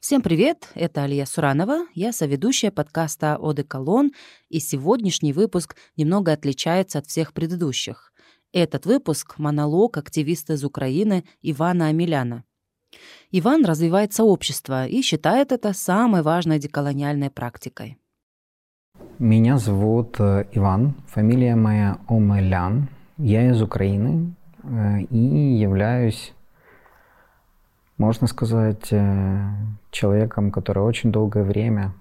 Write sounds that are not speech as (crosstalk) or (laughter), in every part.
Всем привет, это Алия Суранова, я соведущая подкаста «Одеколон», и сегодняшний выпуск немного отличается от всех предыдущих. Этот выпуск — монолог активиста из Украины Ивана Амеляна. Иван развивает сообщество и считает это самой важной деколониальной практикой. Меня зовут э, Иван, фамилия моя Омелян. Я из Украины э, и являюсь можно сказать, э, человеком, который очень долгое время,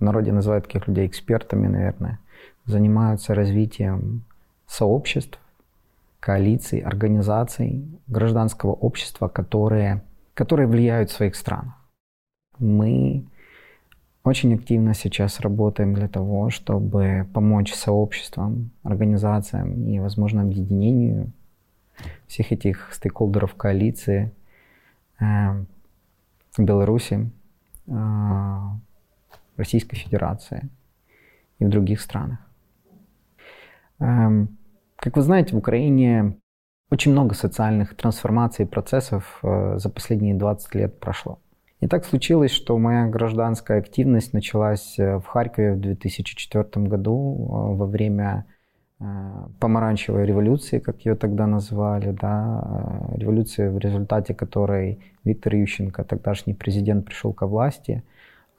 в народе называют таких людей экспертами, наверное, занимаются развитием сообществ, коалиций, организаций гражданского общества, которые, которые влияют в своих странах. Мы очень активно сейчас работаем для того, чтобы помочь сообществам, организациям и, возможно, объединению всех этих стейкхолдеров коалиции – Беларуси, в Российской Федерации и в других странах. Как вы знаете, в Украине очень много социальных трансформаций и процессов э, за последние 20 лет прошло. И так случилось, что моя гражданская активность началась э, в Харькове в 2004 году э, во время Э, помаранчевой революции, как ее тогда называли, да, э, революция, в результате которой Виктор Ющенко, тогдашний президент, пришел ко власти,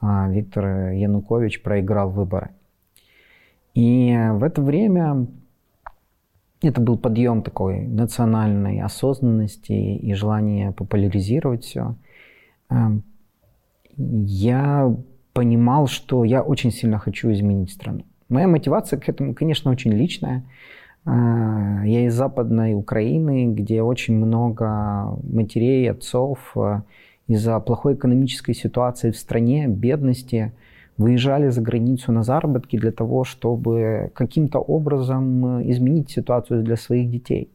а Виктор Янукович проиграл выборы. И в это время это был подъем такой национальной осознанности и желания популяризировать все. Эм, я понимал, что я очень сильно хочу изменить страну. Моя мотивация к этому, конечно, очень личная. А, я из Западной Украины, где очень много матерей, отцов а, из-за плохой экономической ситуации в стране, бедности, выезжали за границу на заработки для того, чтобы каким-то образом изменить ситуацию для своих детей.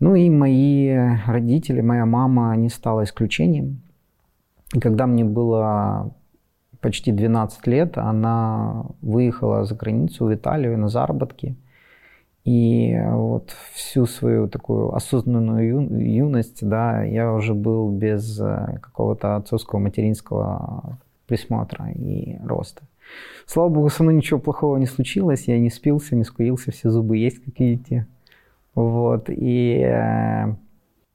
Ну и мои родители, моя мама не стала исключением. И когда мне было почти 12 лет она выехала за границу в Италию на заработки. И вот всю свою такую осознанную ю, юность, да, я уже был без э, какого-то отцовского материнского присмотра и роста. Слава богу, со мной ничего плохого не случилось, я не спился, не скурился, все зубы есть, как видите. Вот, и э,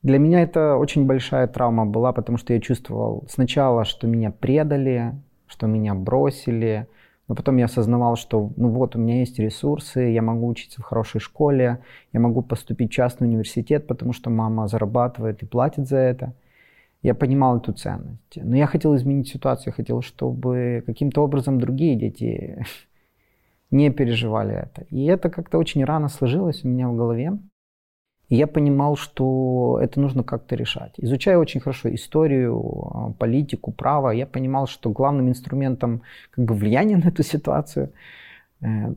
для меня это очень большая травма была, потому что я чувствовал сначала, что меня предали, что меня бросили. Но потом я осознавал, что ну вот у меня есть ресурсы, я могу учиться в хорошей школе, я могу поступить в частный университет, потому что мама зарабатывает и платит за это. Я понимал эту ценность. Но я хотел изменить ситуацию, я хотел, чтобы каким-то образом другие дети (laughs) не переживали это. И это как-то очень рано сложилось у меня в голове. И я понимал, что это нужно как-то решать. Изучая очень хорошо историю, а, политику, право, я понимал, что главным инструментом как бы, влияния (laughs) на эту ситуацию э,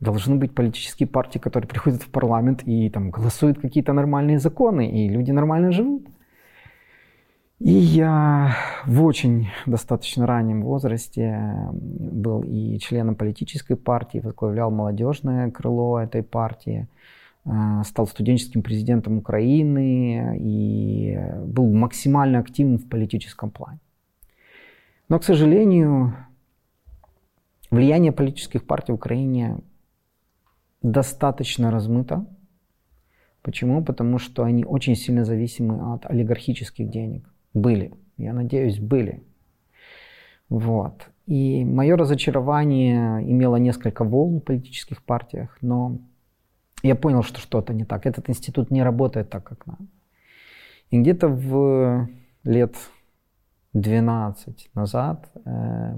должны быть политические партии, которые приходят в парламент и там, голосуют какие-то нормальные законы, и люди нормально живут. И я в очень достаточно раннем возрасте был и членом политической партии, возглавлял молодежное крыло этой партии – Э, стал студенческим президентом Украины и был максимально активным в политическом плане. Но, к сожалению, влияние политических партий в Украине достаточно размыто. Почему? Потому что они очень сильно зависимы от олигархических денег. Были. Я надеюсь, были. Вот. И мое разочарование имело несколько волн в политических партиях, но я понял, что что-то не так. Этот институт не работает так, как надо. И где-то в лет 12 назад э,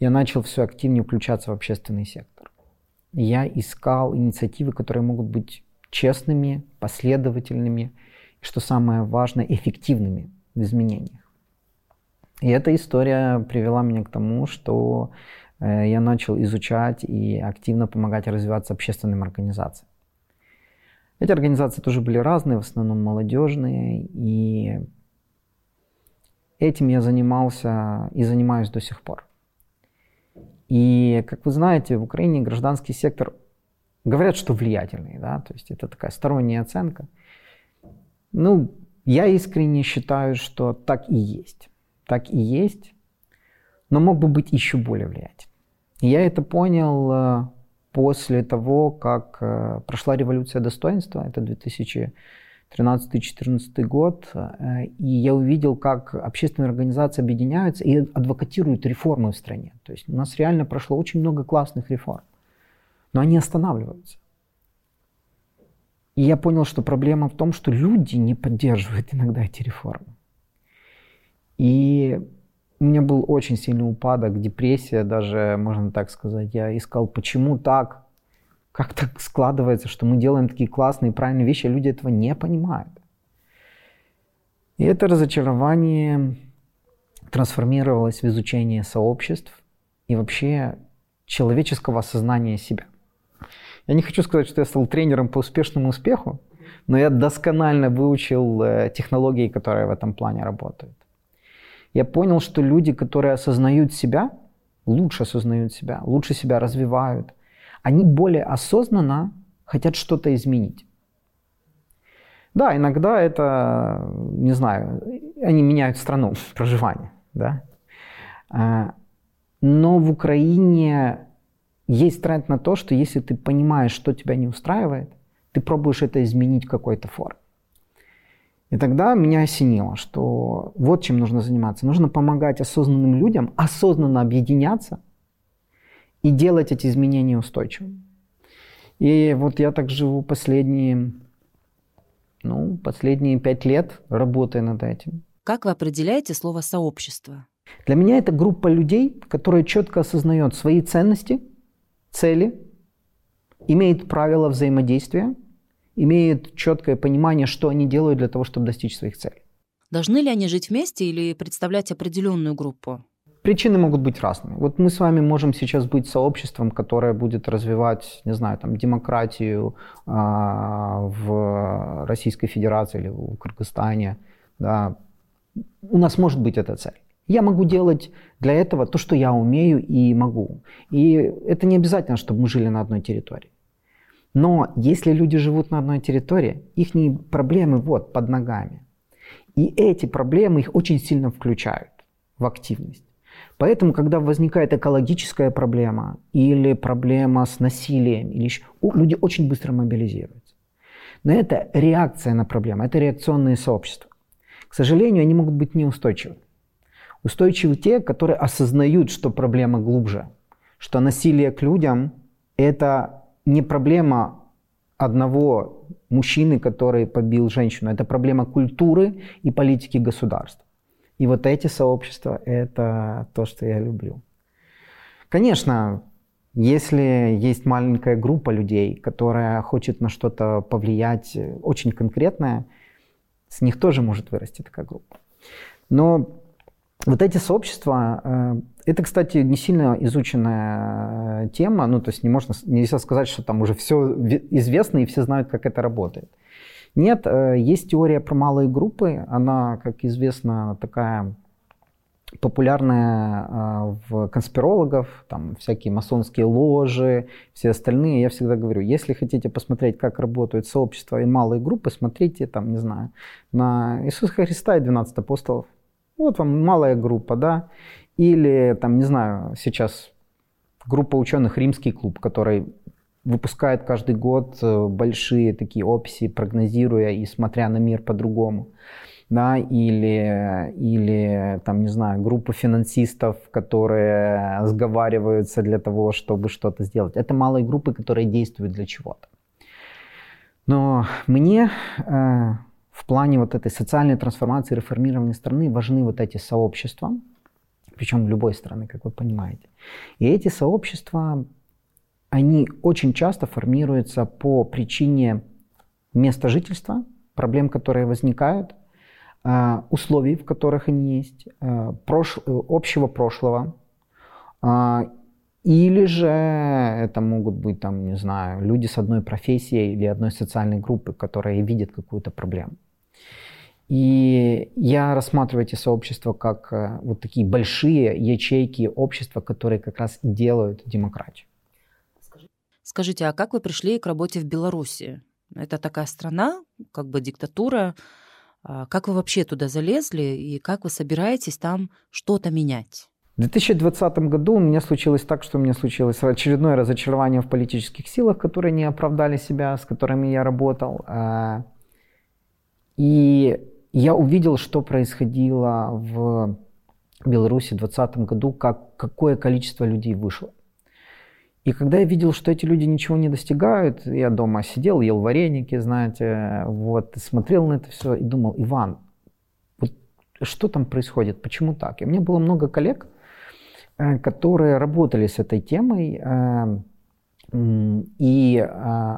я начал все активнее включаться в общественный сектор. Я искал инициативы, которые могут быть честными, последовательными и, что самое важное, эффективными в изменениях. И эта история привела меня к тому, что Э, я начал изучать и активно помогать развиваться общественным организациям. Эти организации тоже были разные, в основном молодежные, и этим я занимался и занимаюсь до сих пор. И, как вы знаете, в Украине гражданский сектор, говорят, что влиятельный, да, то есть это такая сторонняя оценка. Ну, я искренне считаю, что так и есть. так и есть, но мог бы быть еще более влиятельным. Я это понял э, после того, как э, прошла революция достоинства, это 2013-2014 год, э, и я увидел, как общественные организации объединяются и адвокатируют реформы в стране. То есть у нас реально прошло очень много классных реформ, но они останавливаются. И я понял, что проблема в том, что люди не поддерживают иногда эти реформы. И у меня был очень сильный упадок, депрессия даже, можно так сказать. Я искал, почему так, как так складывается, что мы делаем такие классные, правильные вещи, а люди этого не понимают. И это разочарование трансформировалось в изучение сообществ и вообще человеческого осознания себя. Я не хочу сказать, что я стал тренером по успешному успеху, но я досконально выучил э, технологии, которые в этом плане работают я понял, что люди, которые осознают себя, лучше осознают себя, лучше себя развивают, они более осознанно хотят что-то изменить. Да, иногда это, не знаю, они меняют страну (laughs) проживания, да. А, но в Украине есть тренд на то, что если ты понимаешь, что тебя не устраивает, ты пробуешь это изменить в какой-то форме. И тогда меня осенило, что вот чем нужно заниматься. Нужно помогать осознанным людям осознанно объединяться и делать эти изменения устойчивыми. И вот я так живу последние, ну, последние пять лет, работая над этим. Как вы определяете слово «сообщество»? Для меня это группа людей, которые четко осознают свои ценности, цели, имеет правила взаимодействия – имеют четкое понимание, что они делают для того, чтобы достичь своих целей. Должны ли они жить вместе или представлять определенную группу? Причины могут быть разными. Вот мы с вами можем сейчас быть сообществом, которое будет развивать, не знаю, там, демократию э, в Российской Федерации или в Кыргызстане. Да. У нас может быть эта цель. Я могу делать для этого то, что я умею и могу. И это не обязательно, чтобы мы жили на одной территории. Но если люди живут на одной территории, их проблемы вот под ногами. И эти проблемы их очень сильно включают в активность. Поэтому, когда возникает экологическая проблема или проблема с насилием, или еще, люди очень быстро мобилизируются. Но это реакция на проблему, это реакционные сообщества. К сожалению, они могут быть неустойчивы. Устойчивы те, которые осознают, что проблема глубже, что насилие к людям – это не проблема одного мужчины, который побил женщину. Это проблема культуры и политики государства. И вот эти сообщества – это то, что я люблю. Конечно, если есть маленькая группа людей, которая хочет на что-то повлиять очень конкретное, с них тоже может вырасти такая группа. Но вот эти сообщества, э, это, кстати, не сильно изученная э, тема, ну, то есть не можно, нельзя сказать, что там уже все известно и все знают, как это работает. Нет, э, есть теория про малые группы, она, как известно, такая популярная в конспирологов, там всякие масонские ложи, все остальные. Я всегда говорю, если хотите посмотреть, как работают сообщества и малые группы, смотрите, там, не знаю, на Иисуса Христа и 12 апостолов. Вот вам малая группа, да, или там, не знаю, сейчас группа ученых Римский клуб, который выпускает каждый год э, большие такие описи, прогнозируя и смотря на мир по-другому. Да, или, или там, не знаю, группа финансистов, которые сговариваются для того, чтобы что-то сделать. Это малые группы, которые действуют для чего-то. Но мне э, в плане вот этой социальной трансформации, реформирования страны важны вот эти сообщества, причем любой страны, как вы понимаете. И эти сообщества, они очень часто формируются по причине места жительства, проблем, которые возникают, а, условий, в которых они есть, а, прош... общего прошлого, или же это могут быть, там, не знаю, люди с одной профессией или одной социальной группы, которые видят какую-то проблему. И я рассматриваю эти сообщества как э, вот такие большие ячейки общества, которые как раз и делают демократию. Скажите, а как вы пришли к работе в Беларуси? Это такая страна, как бы диктатура. А как вы вообще туда залезли и как вы собираетесь там что-то менять? В 2020 году у меня случилось так, что у меня случилось очередное разочарование в политических силах, которые не оправдали себя, с которыми я работал. А, и я увидел, что происходило в Беларуси в 2020 году, как, какое количество людей вышло. И когда я видел, что эти люди ничего не достигают, я дома сидел, ел вареники, знаете, вот, смотрел на это все и думал, Иван, вот что там происходит, почему так? И у меня было много коллег, э, которые работали с этой темой, э, и э,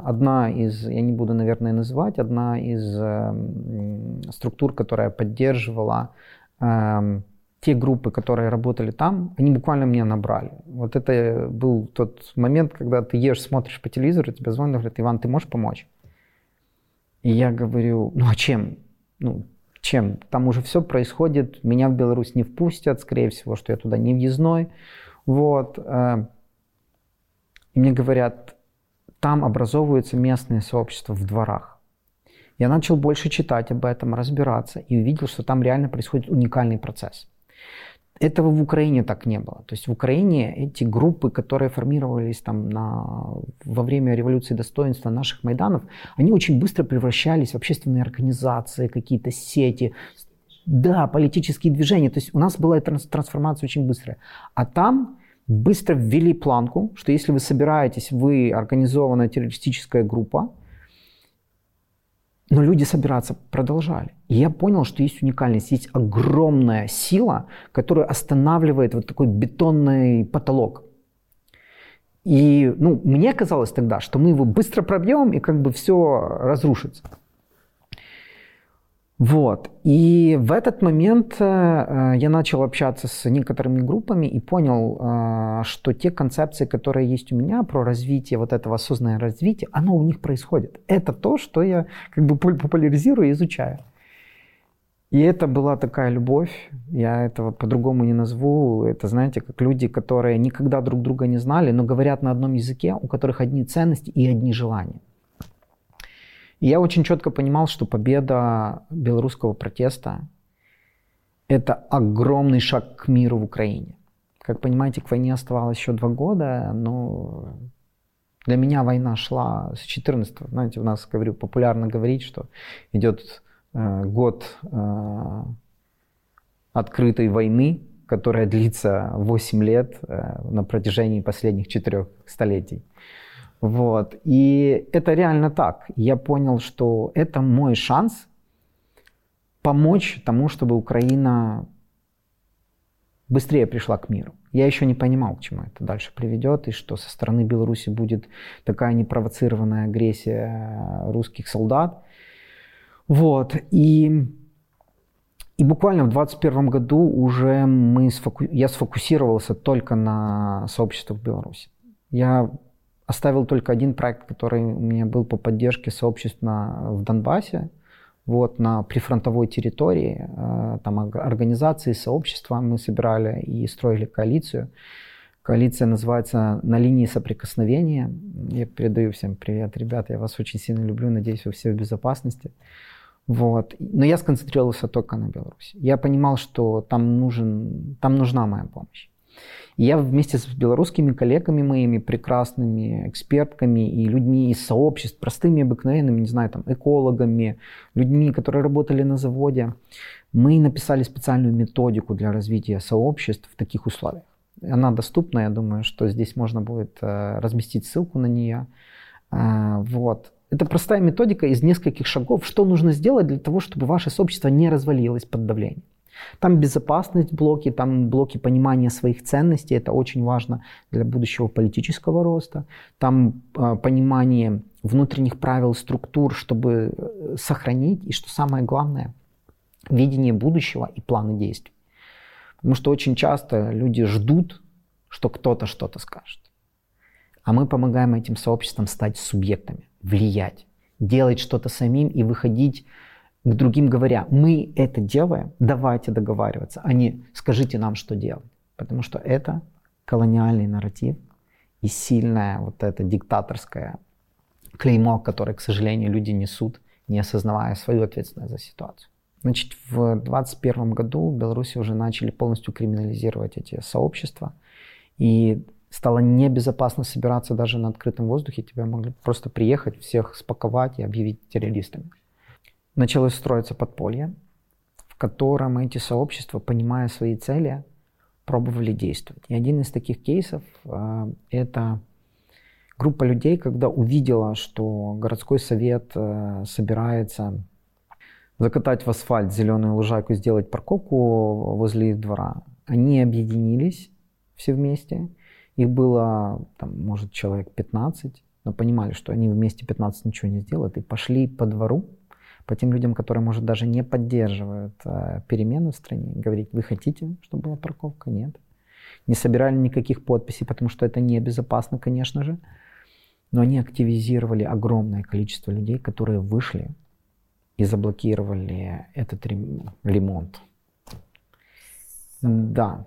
одна из, я не буду, наверное, называть, одна из структур, которая поддерживала те группы, которые работали там, они буквально меня набрали. Вот это был тот момент, когда ты ешь, смотришь по телевизору, тебе звонят, говорят, Иван, ты можешь помочь? И я говорю, ну а чем? Ну, чем? Там уже все происходит, меня в Беларусь не впустят, скорее всего, что я туда не въездной. Вот. И мне говорят, там образовываются местные сообщества в дворах. Я начал больше читать об этом, разбираться и увидел, что там реально происходит уникальный процесс. Этого в Украине так не было. То есть в Украине эти группы, которые формировались там на, во время революции достоинства наших Майданов, они очень быстро превращались в общественные организации, какие-то сети, да, политические движения. То есть у нас была трансформация очень быстрая. А там быстро ввели планку, что если вы собираетесь, вы организованная террористическая группа, но люди собираться продолжали. И я понял, что есть уникальность, есть огромная сила, которая останавливает вот такой бетонный потолок. И ну, мне казалось тогда, что мы его быстро пробьем, и как бы все разрушится. Вот. И в этот момент э, я начал общаться с некоторыми группами и понял, э, что те концепции, которые есть у меня про развитие, вот этого осознанное развитие, оно у них происходит. Это то, что я как бы популяризирую и изучаю. И это была такая любовь, я этого по-другому не назову. Это, знаете, как люди, которые никогда друг друга не знали, но говорят на одном языке, у которых одни ценности и одни желания. Я очень четко понимал, что победа белорусского протеста – это огромный шаг к миру в Украине. Как понимаете, к войне оставалось еще два года, но для меня война шла с 14 -го. Знаете, у нас, говорю, популярно говорить, что идет э, год э, открытой войны, которая длится 8 лет э, на протяжении последних четырех столетий. Вот. И это реально так. Я понял, что это мой шанс помочь тому, чтобы Украина быстрее пришла к миру. Я еще не понимал, к чему это дальше приведет, и что со стороны Беларуси будет такая непровоцированная агрессия русских солдат. Вот. И, и буквально в 2021 году уже мы сфоку... я сфокусировался только на сообществах Беларуси. Я оставил только один проект, который у меня был по поддержке сообществ на, в Донбассе, вот, на прифронтовой территории, э, там организации, сообщества мы собирали и строили коалицию. Коалиция называется «На линии соприкосновения». Я передаю всем привет, ребята, я вас очень сильно люблю, надеюсь, вы все в безопасности. Вот. Но я сконцентрировался только на Беларуси. Я понимал, что там, нужен, там нужна моя помощь. Я вместе с белорусскими коллегами моими, прекрасными экспертками и людьми из сообществ, простыми, обыкновенными, не знаю, там, экологами, людьми, которые работали на заводе, мы написали специальную методику для развития сообществ в таких условиях. Она доступна, я думаю, что здесь можно будет э, разместить ссылку на нее. Э, вот. Это простая методика из нескольких шагов, что нужно сделать для того, чтобы ваше сообщество не развалилось под давлением. Там безопасность блоки, там блоки понимания своих ценностей, это очень важно для будущего политического роста. Там э, понимание внутренних правил, структур, чтобы э, сохранить, и что самое главное, видение будущего и планы действий. Потому что очень часто люди ждут, что кто-то что-то скажет. А мы помогаем этим сообществам стать субъектами, влиять, делать что-то самим и выходить к другим говоря, мы это делаем, давайте договариваться, а не скажите нам, что делать. Потому что это колониальный нарратив и сильное вот это диктаторское клеймо, которое, к сожалению, люди несут, не осознавая свою ответственность за ситуацию. Значит, в 2021 году в Беларуси уже начали полностью криминализировать эти сообщества. И стало небезопасно собираться даже на открытом воздухе. Тебя могли просто приехать, всех спаковать и объявить террористами. Началось строиться подполье, в котором эти сообщества, понимая свои цели, пробовали действовать. И один из таких кейсов э, это группа людей, когда увидела, что городской совет э, собирается закатать в асфальт зеленую лужайку, сделать парковку возле их двора, они объединились все вместе. Их было, там, может, человек 15, но понимали, что они вместе 15 ничего не сделают, и пошли по двору, по тем людям, которые, может, даже не поддерживают э, перемены в стране, говорить, вы хотите, чтобы была парковка? Нет. Не собирали никаких подписей, потому что это небезопасно, конечно же. Но они активизировали огромное количество людей, которые вышли и заблокировали этот ремонт. Да,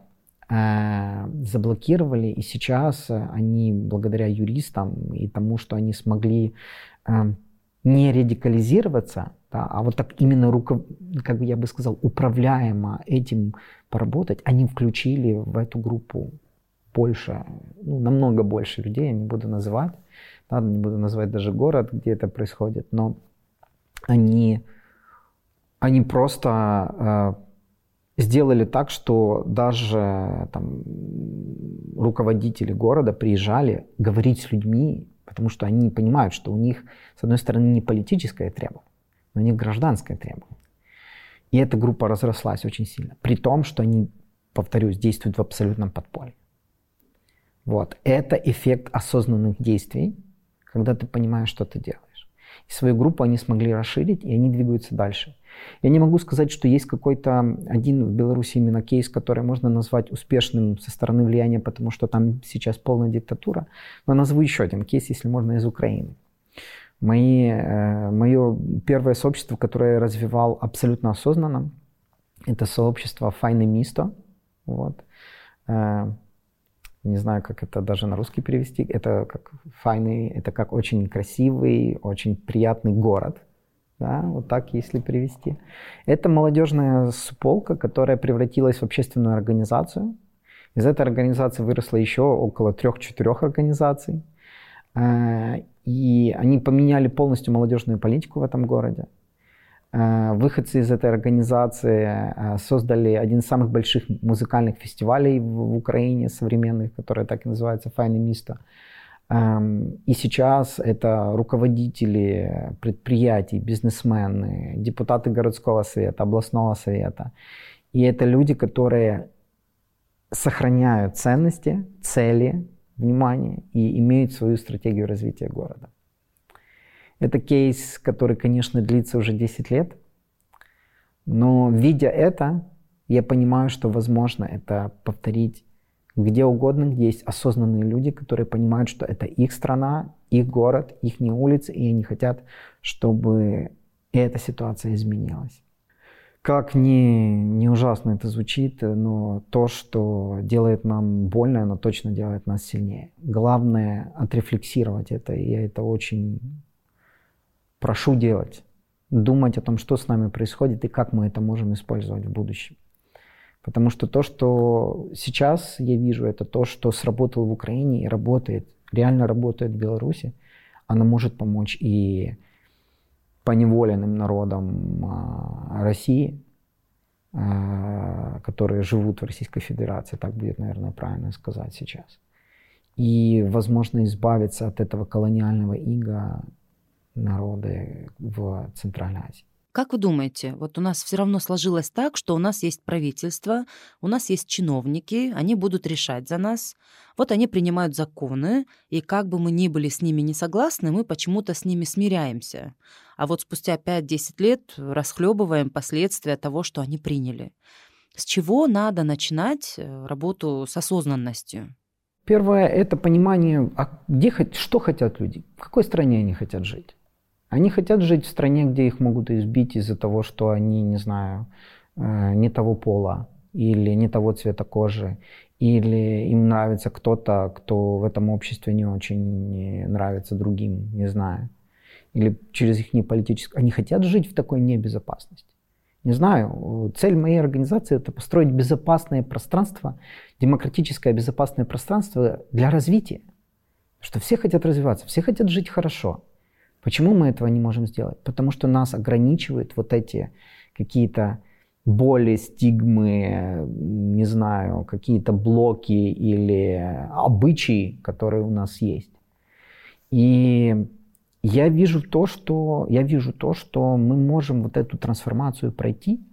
э, заблокировали, и сейчас они, благодаря юристам и тому, что они смогли э, не радикализироваться, да, а вот так именно, руков... как бы я бы сказал, управляемо этим поработать, они включили в эту группу больше, ну, намного больше людей, я не буду называть, да, не буду называть даже город, где это происходит, но они, они просто э, сделали так, что даже там, руководители города приезжали говорить с людьми, потому что они понимают, что у них, с одной стороны, не политическое требование, но у них гражданское требование. И эта группа разрослась очень сильно, при том, что они, повторюсь, действуют в абсолютном подполье. Вот. Это эффект осознанных действий, когда ты понимаешь, что ты делаешь. И свою группу они смогли расширить, и они двигаются дальше. Я не могу сказать, что есть какой-то один в Беларуси именно кейс, который можно назвать успешным со стороны влияния, потому что там сейчас полная диктатура. Но назову еще один кейс, если можно, из Украины. Мои, э, мое первое сообщество, которое я развивал абсолютно осознанно, это сообщество Файны Мисто. Вот. Э, не знаю, как это даже на русский перевести, это как файный, это как очень красивый, очень приятный город, да, вот так, если перевести. Это молодежная суполка, которая превратилась в общественную организацию. Из этой организации выросло еще около трех-четырех организаций. Э, и они поменяли полностью молодежную политику в этом городе. Э, выходцы из этой организации э, создали один из самых больших музыкальных фестивалей в Украине современных, который так и называется «Файны Мисто». Эм, и сейчас это руководители предприятий, бизнесмены, депутаты городского совета, областного совета. И это люди, которые сохраняют ценности, цели, внимание и имеют свою стратегию развития города. Это кейс, который, конечно, длится уже 10 лет. Но видя это, я понимаю, что возможно это повторить где угодно, где есть осознанные люди, которые понимают, что это их страна, их город, их не улицы, и они хотят, чтобы эта ситуация изменилась. Как не, не ужасно это звучит, но то, что делает нам больно, оно точно делает нас сильнее. Главное отрефлексировать это, и я это очень прошу делать. Думать о том, что с нами происходит и как мы это можем использовать в будущем. Потому что то, что сейчас я вижу, это то, что сработало в Украине и работает, реально работает в Беларуси. Она может помочь и поневоленным народам а, России, а, которые живут в Российской Федерации, так будет, наверное, правильно сказать сейчас. И, возможно, избавиться от этого колониального ига народы в Центральной Азии. Как вы думаете, вот у нас все равно сложилось так, что у нас есть правительство, у нас есть чиновники, они будут решать за нас. Вот они принимают законы, и как бы мы ни были с ними не согласны, мы почему-то с ними смиряемся. А вот спустя 5-10 лет расхлебываем последствия того, что они приняли. С чего надо начинать э, работу с осознанностью? Первое – это понимание, а где, что хотят люди, в какой стране они хотят жить. Они хотят жить в стране, где их могут избить из-за того, что они, не знаю, э, не того пола или не того цвета кожи, или им нравится кто-то, кто в этом обществе не очень нравится другим, не знаю. Или через их политическое... Они хотят жить в такой небезопасности. Не знаю. Цель моей организации – это построить безопасное пространство, демократическое безопасное пространство для развития. Что все хотят развиваться, все хотят жить хорошо. Почему мы этого не можем сделать? Потому что нас ограничивают вот эти какие-то боли, стигмы, не знаю, какие-то блоки или обычаи, которые у нас есть. И я вижу то, что, я вижу то, что мы можем вот эту трансформацию пройти,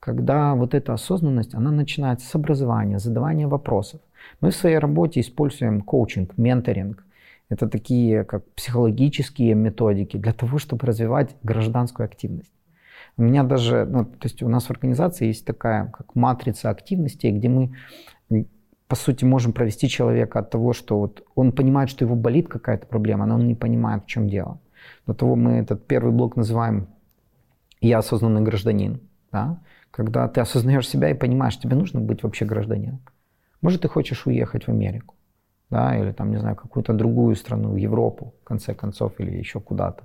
когда вот эта осознанность, она начинается с образования, задавания вопросов. Мы в своей работе используем коучинг, менторинг. Это такие как психологические методики для того, чтобы развивать гражданскую активность. У меня даже, ну, то есть у нас в организации есть такая как матрица активностей, где мы по сути, можем провести человека от того, что вот он понимает, что его болит какая-то проблема, но он не понимает, в чем дело. До того мы этот первый блок называем «Я осознанный гражданин». Да? Когда ты осознаешь себя и понимаешь, тебе нужно быть вообще гражданином. Может, ты хочешь уехать в Америку, да, или там, не знаю, какую-то другую страну, Европу, в конце концов, или еще куда-то.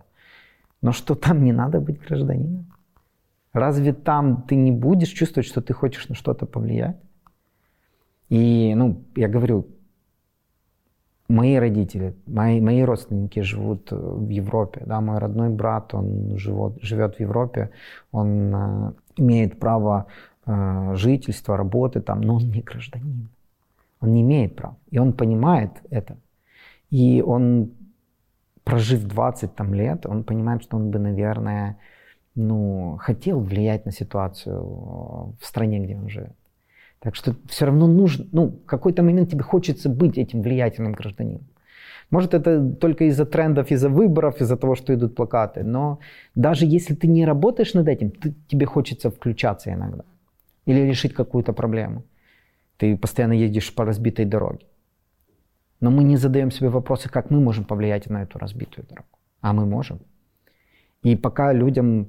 Но что там не надо быть гражданином? Разве там ты не будешь чувствовать, что ты хочешь на что-то повлиять? И, ну, я говорю, мои родители, мои, мои родственники живут в Европе. Да, мой родной брат, он живет, живет в Европе, он э, имеет право э, жительства, работы там, но он не гражданин. Он не имеет права. И он понимает это. И он, прожив 20 там, лет, он понимает, что он бы, наверное, ну, хотел влиять на ситуацию в стране, где он живет. Так что все равно нужно, ну, в какой-то момент тебе хочется быть этим влиятельным гражданином. Может, это только из-за трендов, из-за выборов, из-за того, что идут плакаты. Но даже если ты не работаешь над этим, ты, тебе хочется включаться иногда. Или решить какую-то проблему. Ты постоянно едешь по разбитой дороге. Но мы не задаем себе вопросы, как мы можем повлиять на эту разбитую дорогу. А мы можем. И пока людям,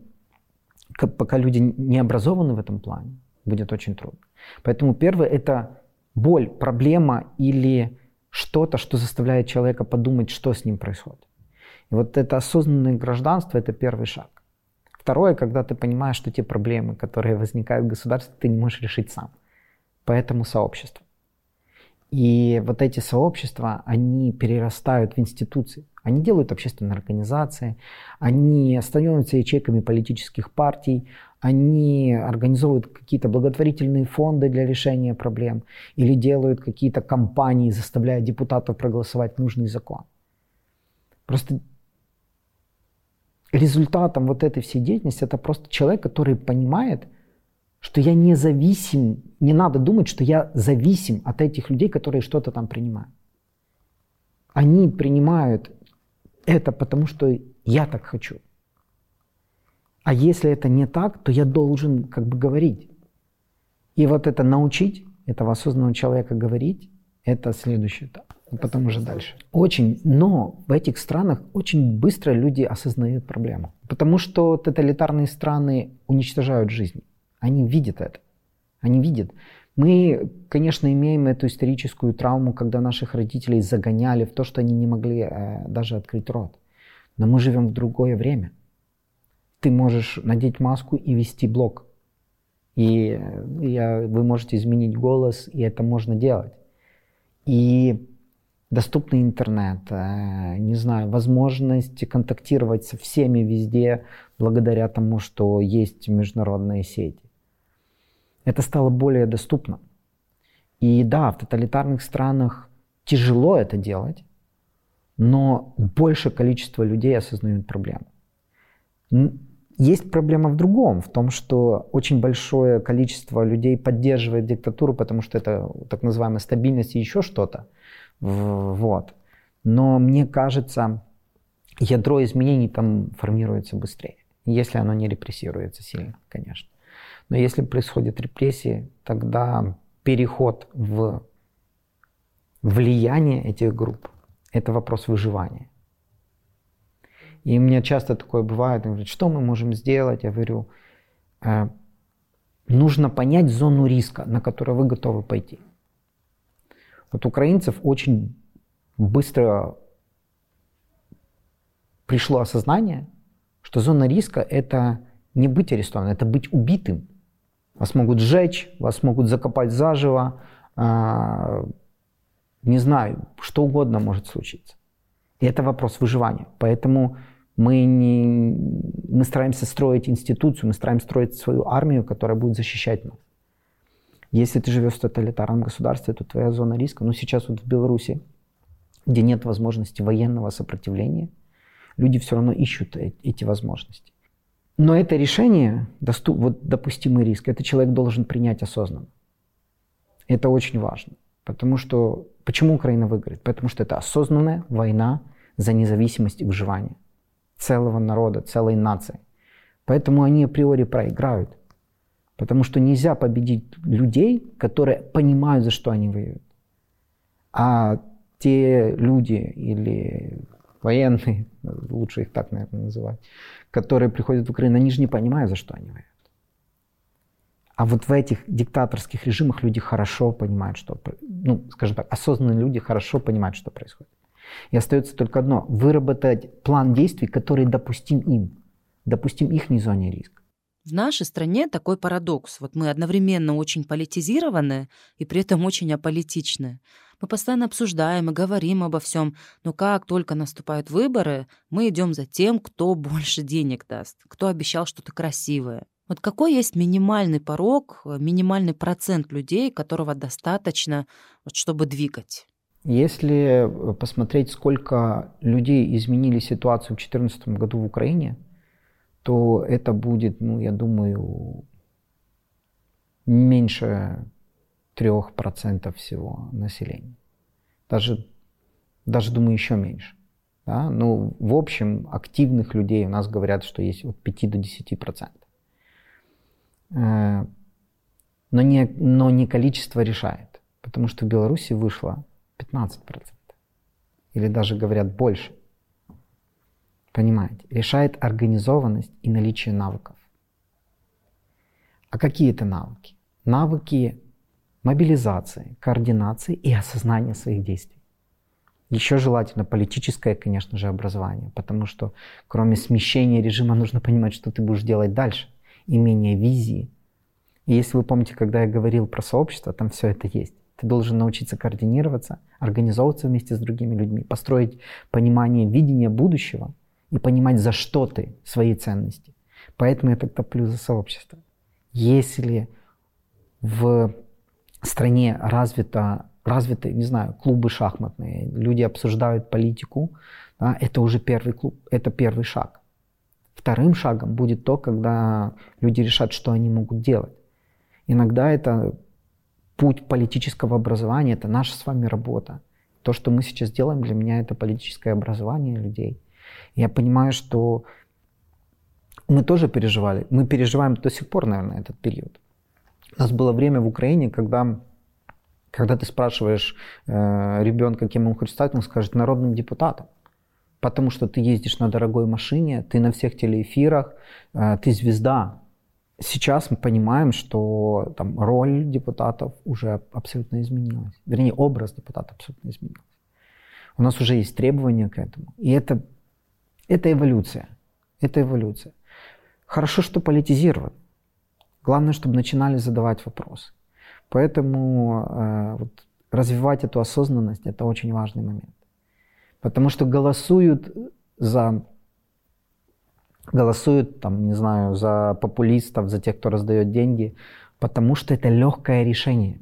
пока люди не образованы в этом плане, будет очень трудно. Поэтому первое – это боль, проблема или что-то, что заставляет человека подумать, что с ним происходит. И вот это осознанное гражданство – это первый шаг. Второе, когда ты понимаешь, что те проблемы, которые возникают в государстве, ты не можешь решить сам. Поэтому сообщество. И вот эти сообщества, они перерастают в институции. Они делают общественные организации, они становятся ячейками политических партий, они организовывают какие-то благотворительные фонды для решения проблем или делают какие-то кампании, заставляя депутатов проголосовать нужный закон. Просто результатом вот этой всей деятельности это просто человек, который понимает, что я не зависим, не надо думать, что я зависим от этих людей, которые что-то там принимают. Они принимают это потому, что я так хочу. А если это не так, то я должен как бы говорить. И вот это научить этого осознанного человека говорить, это следующий этап. И потом уже дальше. Очень, но в этих странах очень быстро люди осознают проблему. Потому что тоталитарные страны уничтожают жизнь. Они видят это. Они видят. Мы, конечно, имеем эту историческую травму, когда наших родителей загоняли в то, что они не могли э, даже открыть рот. Но мы живем в другое время. Ты можешь надеть маску и вести блог. И э, я, вы можете изменить голос, и это можно делать. И доступный интернет, э, не знаю, возможность контактировать со всеми везде благодаря тому, что есть международные сети. Это стало более доступно. И да, в тоталитарных странах тяжело это делать, но большее количество людей осознают проблему. Есть проблема в другом, в том, что очень большое количество людей поддерживает диктатуру, потому что это так называемая стабильность и еще что-то. Вот. Но мне кажется, ядро изменений там формируется быстрее, если оно не репрессируется сильно, конечно. Но если происходят репрессии, тогда переход в влияние этих групп это вопрос выживания. И мне часто такое бывает, говорят, что мы можем сделать? Я говорю, э, нужно понять зону риска, на которую вы готовы пойти. Вот украинцев очень быстро пришло осознание, что зона риска – это не быть арестованным, это быть убитым. Вас могут сжечь, вас могут закопать заживо, а, не знаю, что угодно может случиться. И это вопрос выживания. Поэтому мы, не, мы стараемся строить институцию, мы стараемся строить свою армию, которая будет защищать нас. Если ты живешь в тоталитарном государстве, то твоя зона риска, ну сейчас вот в Беларуси, где нет возможности военного сопротивления, люди все равно ищут э, эти возможности. Но это решение, доступ, вот допустимый риск, это человек должен принять осознанно. Это очень важно. Потому что, почему Украина выиграет? Потому что это осознанная война за независимость и выживание целого народа, целой нации. Поэтому они априори проиграют. Потому что нельзя победить людей, которые понимают, за что они воюют. А те люди или военные, лучше их так, наверное, называть, которые приходят в Украину, они же не понимают, за что они воюют. А вот в этих диктаторских режимах люди хорошо понимают, что, ну, скажем так, осознанные люди хорошо понимают, что происходит. И остается только одно – выработать план действий, который допустим им, допустим их не зоне риска. В нашей стране такой парадокс. Вот мы одновременно очень политизированы и при этом очень аполитичны. Мы постоянно обсуждаем и говорим обо всем, но как только наступают выборы, мы идем за тем, кто (laughs) больше денег даст, кто обещал что-то красивое. Вот какой есть минимальный порог, минимальный процент людей, которого достаточно, вот, чтобы двигать? Если э, посмотреть, сколько людей изменили ситуацию в 2014 году в Украине, то это будет, ну, я думаю, меньше 3% всего населения. Даже, даже думаю, еще меньше. Да? Ну, в общем, активных людей у нас говорят, что есть от 5 до 10%. Э, но не, но не количество решает. Потому что в Беларуси вышло 15%. Или даже говорят больше. Понимаете? Решает организованность и наличие навыков. А какие это навыки? Навыки мобилизации, координации и осознания своих действий. Еще желательно политическое, конечно же, образование, потому что кроме смещения режима нужно понимать, что ты будешь делать дальше, имение визии. И если вы помните, когда я говорил про сообщество, там все это есть. Ты должен научиться координироваться, организовываться вместе с другими людьми, построить понимание видения будущего и понимать, за что ты, свои ценности. Поэтому я так топлю за сообщество. Если в стране развито, развиты, не знаю, клубы шахматные, люди обсуждают политику, да, это уже первый клуб, это первый шаг. Вторым шагом будет то, когда люди решат, что они могут делать. Иногда это путь политического образования, это наша с вами работа. То, что мы сейчас делаем, для меня это политическое образование людей. Я понимаю, что мы тоже переживали. Мы переживаем до сих пор, наверное, этот период. У нас было время в Украине, когда, когда ты спрашиваешь э, ребенка, кем он хочет стать, он скажет народным депутатом. Потому что ты ездишь на дорогой машине, ты на всех телеэфирах, э, ты звезда. Сейчас мы понимаем, что там, роль депутатов уже абсолютно изменилась. Вернее, образ депутата абсолютно изменился. У нас уже есть требования к этому. И это, это эволюция. Это эволюция. Хорошо, что политизирован. Главное, чтобы начинали задавать вопросы. Поэтому э, вот, развивать эту осознанность – это очень важный момент. Потому что голосуют за голосуют, там, не знаю, за популистов, за тех, кто раздает деньги, потому что это легкое решение.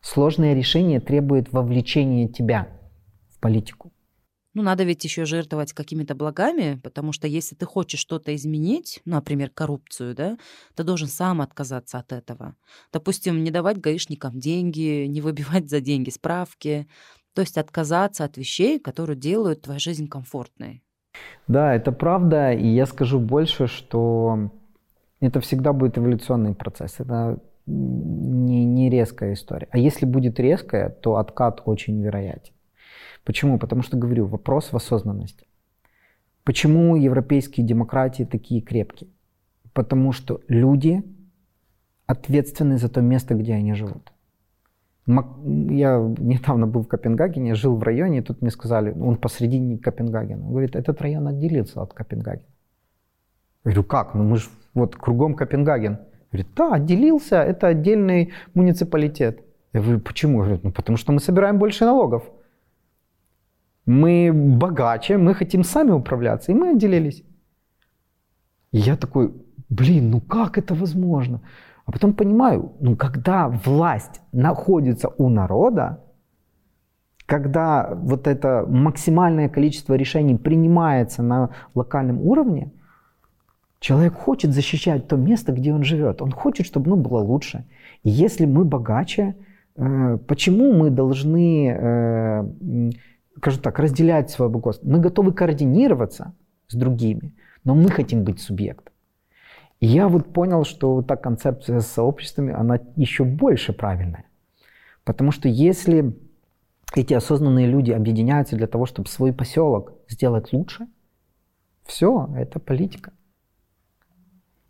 Сложное решение требует вовлечения тебя в политику. Ну, надо ведь еще жертвовать какими-то благами, потому что если ты хочешь что-то изменить, ну, например, коррупцию, да, ты должен сам отказаться от этого. Допустим, не давать гаишникам деньги, не выбивать за деньги справки, то есть отказаться от вещей, которые делают твою жизнь комфортной. Да, это правда, и я скажу больше, что это всегда будет эволюционный процесс, это не, не резкая история. А если будет резкая, то откат очень вероятен. Почему? Потому что, говорю, вопрос в осознанности. Почему европейские демократии такие крепкие? Потому что люди ответственны за то место, где они живут. Я недавно был в Копенгагене, жил в районе, и тут мне сказали, он посредине Копенгагена. Он говорит, этот район отделился от Копенгагена. Я говорю, как? Ну мы же вот кругом Копенгаген. Говорит, да, отделился, это отдельный муниципалитет. Я говорю, почему? Говорит, ну потому что мы собираем больше налогов. Мы богаче, мы хотим сами управляться, и мы отделились. И я такой, блин, ну как это возможно? А потом понимаю, ну когда власть находится у народа, когда вот это максимальное количество решений принимается на локальном уровне, человек хочет защищать то место, где он живет. Он хочет, чтобы ну, было лучше. И если мы богаче, э, почему мы должны, э, скажем так, разделять свое богатство? Мы готовы координироваться с другими, но мы хотим быть субъектом. И я вот понял, что вот та концепция с сообществами, она еще больше правильная. Потому что если эти осознанные люди объединяются для того, чтобы свой поселок сделать лучше, все, это политика.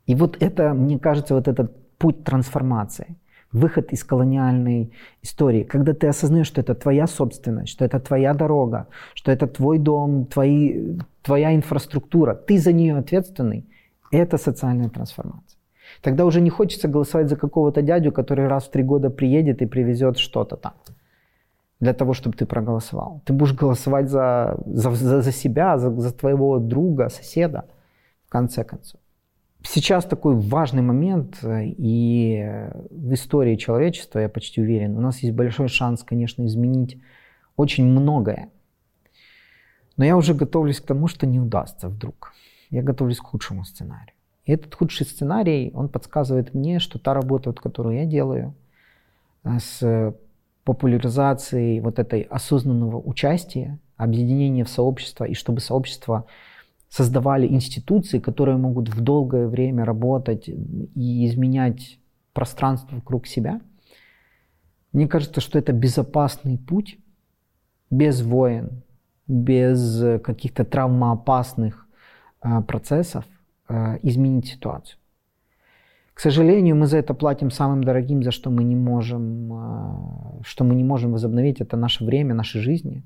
И вот это, мне кажется, вот этот путь трансформации, выход из колониальной истории, когда ты осознаешь, что это твоя собственность, что это твоя дорога, что это твой дом, твои, твоя инфраструктура, ты за нее ответственный, это социальная трансформация. Тогда уже не хочется голосовать за какого-то дядю, который раз в три года приедет и привезет что-то там для того, чтобы ты проголосовал. Ты будешь голосовать за, за, за, себя, за, за твоего друга, соседа, в конце концов. Сейчас такой важный момент, и в истории человечества, я почти уверен, у нас есть большой шанс, конечно, изменить очень многое. Но я уже готовлюсь к тому, что не удастся вдруг я готовлюсь к худшему сценарию. И этот худший сценарий, он подсказывает мне, что та работа, вот, которую я делаю, э, с популяризацией вот этой осознанного участия, объединения в сообщество, и чтобы сообщество создавали институции, которые могут в долгое время работать и изменять пространство вокруг себя. Мне кажется, что это безопасный путь, без войн, без каких-то травмоопасных а, процессов а, изменить ситуацию. К сожалению, мы за это платим самым дорогим, за что мы не можем, что мы не можем возобновить, это наше время, наши жизни.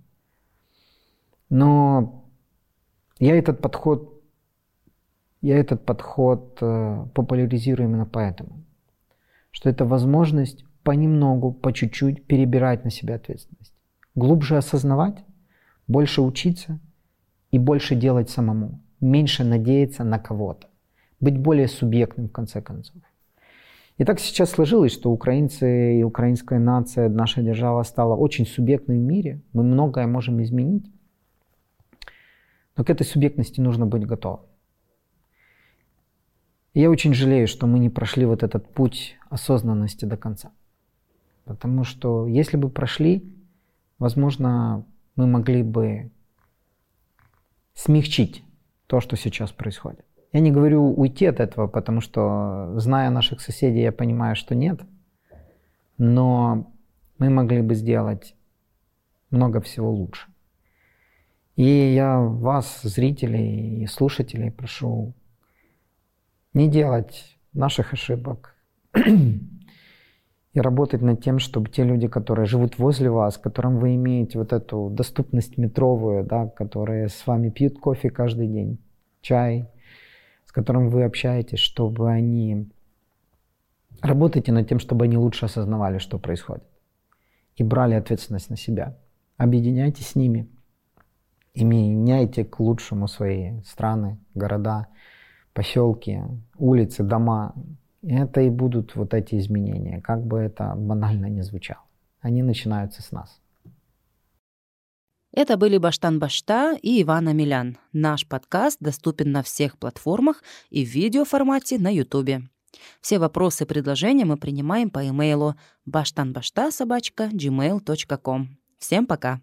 Но я этот подход, я этот подход популяризирую именно поэтому, что это возможность понемногу, по чуть-чуть перебирать на себя ответственность, глубже осознавать, больше учиться и больше делать самому меньше надеяться на кого-то, быть более субъектным в конце концов. И так сейчас сложилось, что украинцы и украинская нация, наша держава стала очень субъектной в мире. Мы многое можем изменить. Но к этой субъектности нужно быть готовым. И я очень жалею, что мы не прошли вот этот путь осознанности до конца. Потому что если бы прошли, возможно, мы могли бы смягчить то, что сейчас происходит. Я не говорю уйти от этого, потому что, зная наших соседей, я понимаю, что нет. Но мы могли бы сделать много всего лучше. И я вас, зрителей и слушателей, прошу не делать наших ошибок и работать над тем, чтобы те люди, которые живут возле вас, которым вы имеете вот эту доступность метровую, да, которые с вами пьют кофе каждый день, чай, с которым вы общаетесь, чтобы они... Работайте над тем, чтобы они лучше осознавали, что происходит. И брали ответственность на себя. Объединяйтесь с ними. И меняйте к лучшему свои страны, города, поселки, улицы, дома. Это и будут вот эти изменения, как бы это банально не звучало. Они начинаются с нас. Это были Баштан Башта и Иван Амелян. Наш подкаст доступен на всех платформах и в видеоформате на YouTube. Все вопросы и предложения мы принимаем по имейлу баштанбашта собачка gmail.com. Всем пока!